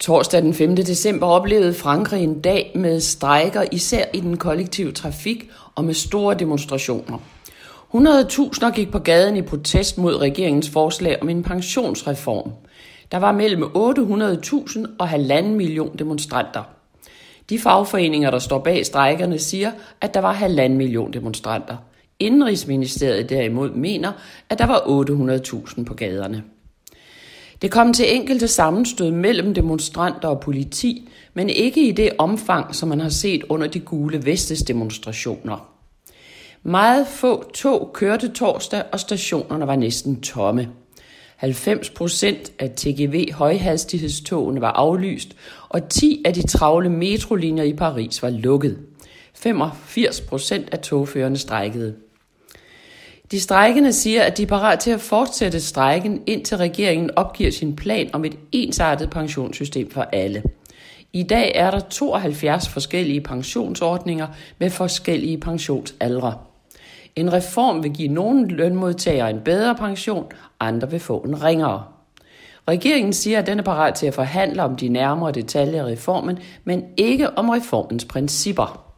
Torsdag den 5. december oplevede Frankrig en dag med strejker, især i den kollektive trafik og med store demonstrationer. 100.000 gik på gaden i protest mod regeringens forslag om en pensionsreform. Der var mellem 800.000 og halvanden million demonstranter. De fagforeninger, der står bag strejkerne, siger, at der var halvanden million demonstranter. Indrigsministeriet derimod mener, at der var 800.000 på gaderne. Det kom til enkelte sammenstød mellem demonstranter og politi, men ikke i det omfang, som man har set under de gule vestes demonstrationer. Meget få tog kørte torsdag, og stationerne var næsten tomme. 90 procent af TGV højhastighedstogene var aflyst, og 10 af de travle metrolinjer i Paris var lukket. 85 procent af togførerne strejkede. De strejkende siger, at de er parat til at fortsætte strejken, indtil regeringen opgiver sin plan om et ensartet pensionssystem for alle. I dag er der 72 forskellige pensionsordninger med forskellige pensionsaldre. En reform vil give nogle lønmodtagere en bedre pension, andre vil få en ringere. Regeringen siger, at den er parat til at forhandle om de nærmere detaljer i reformen, men ikke om reformens principper.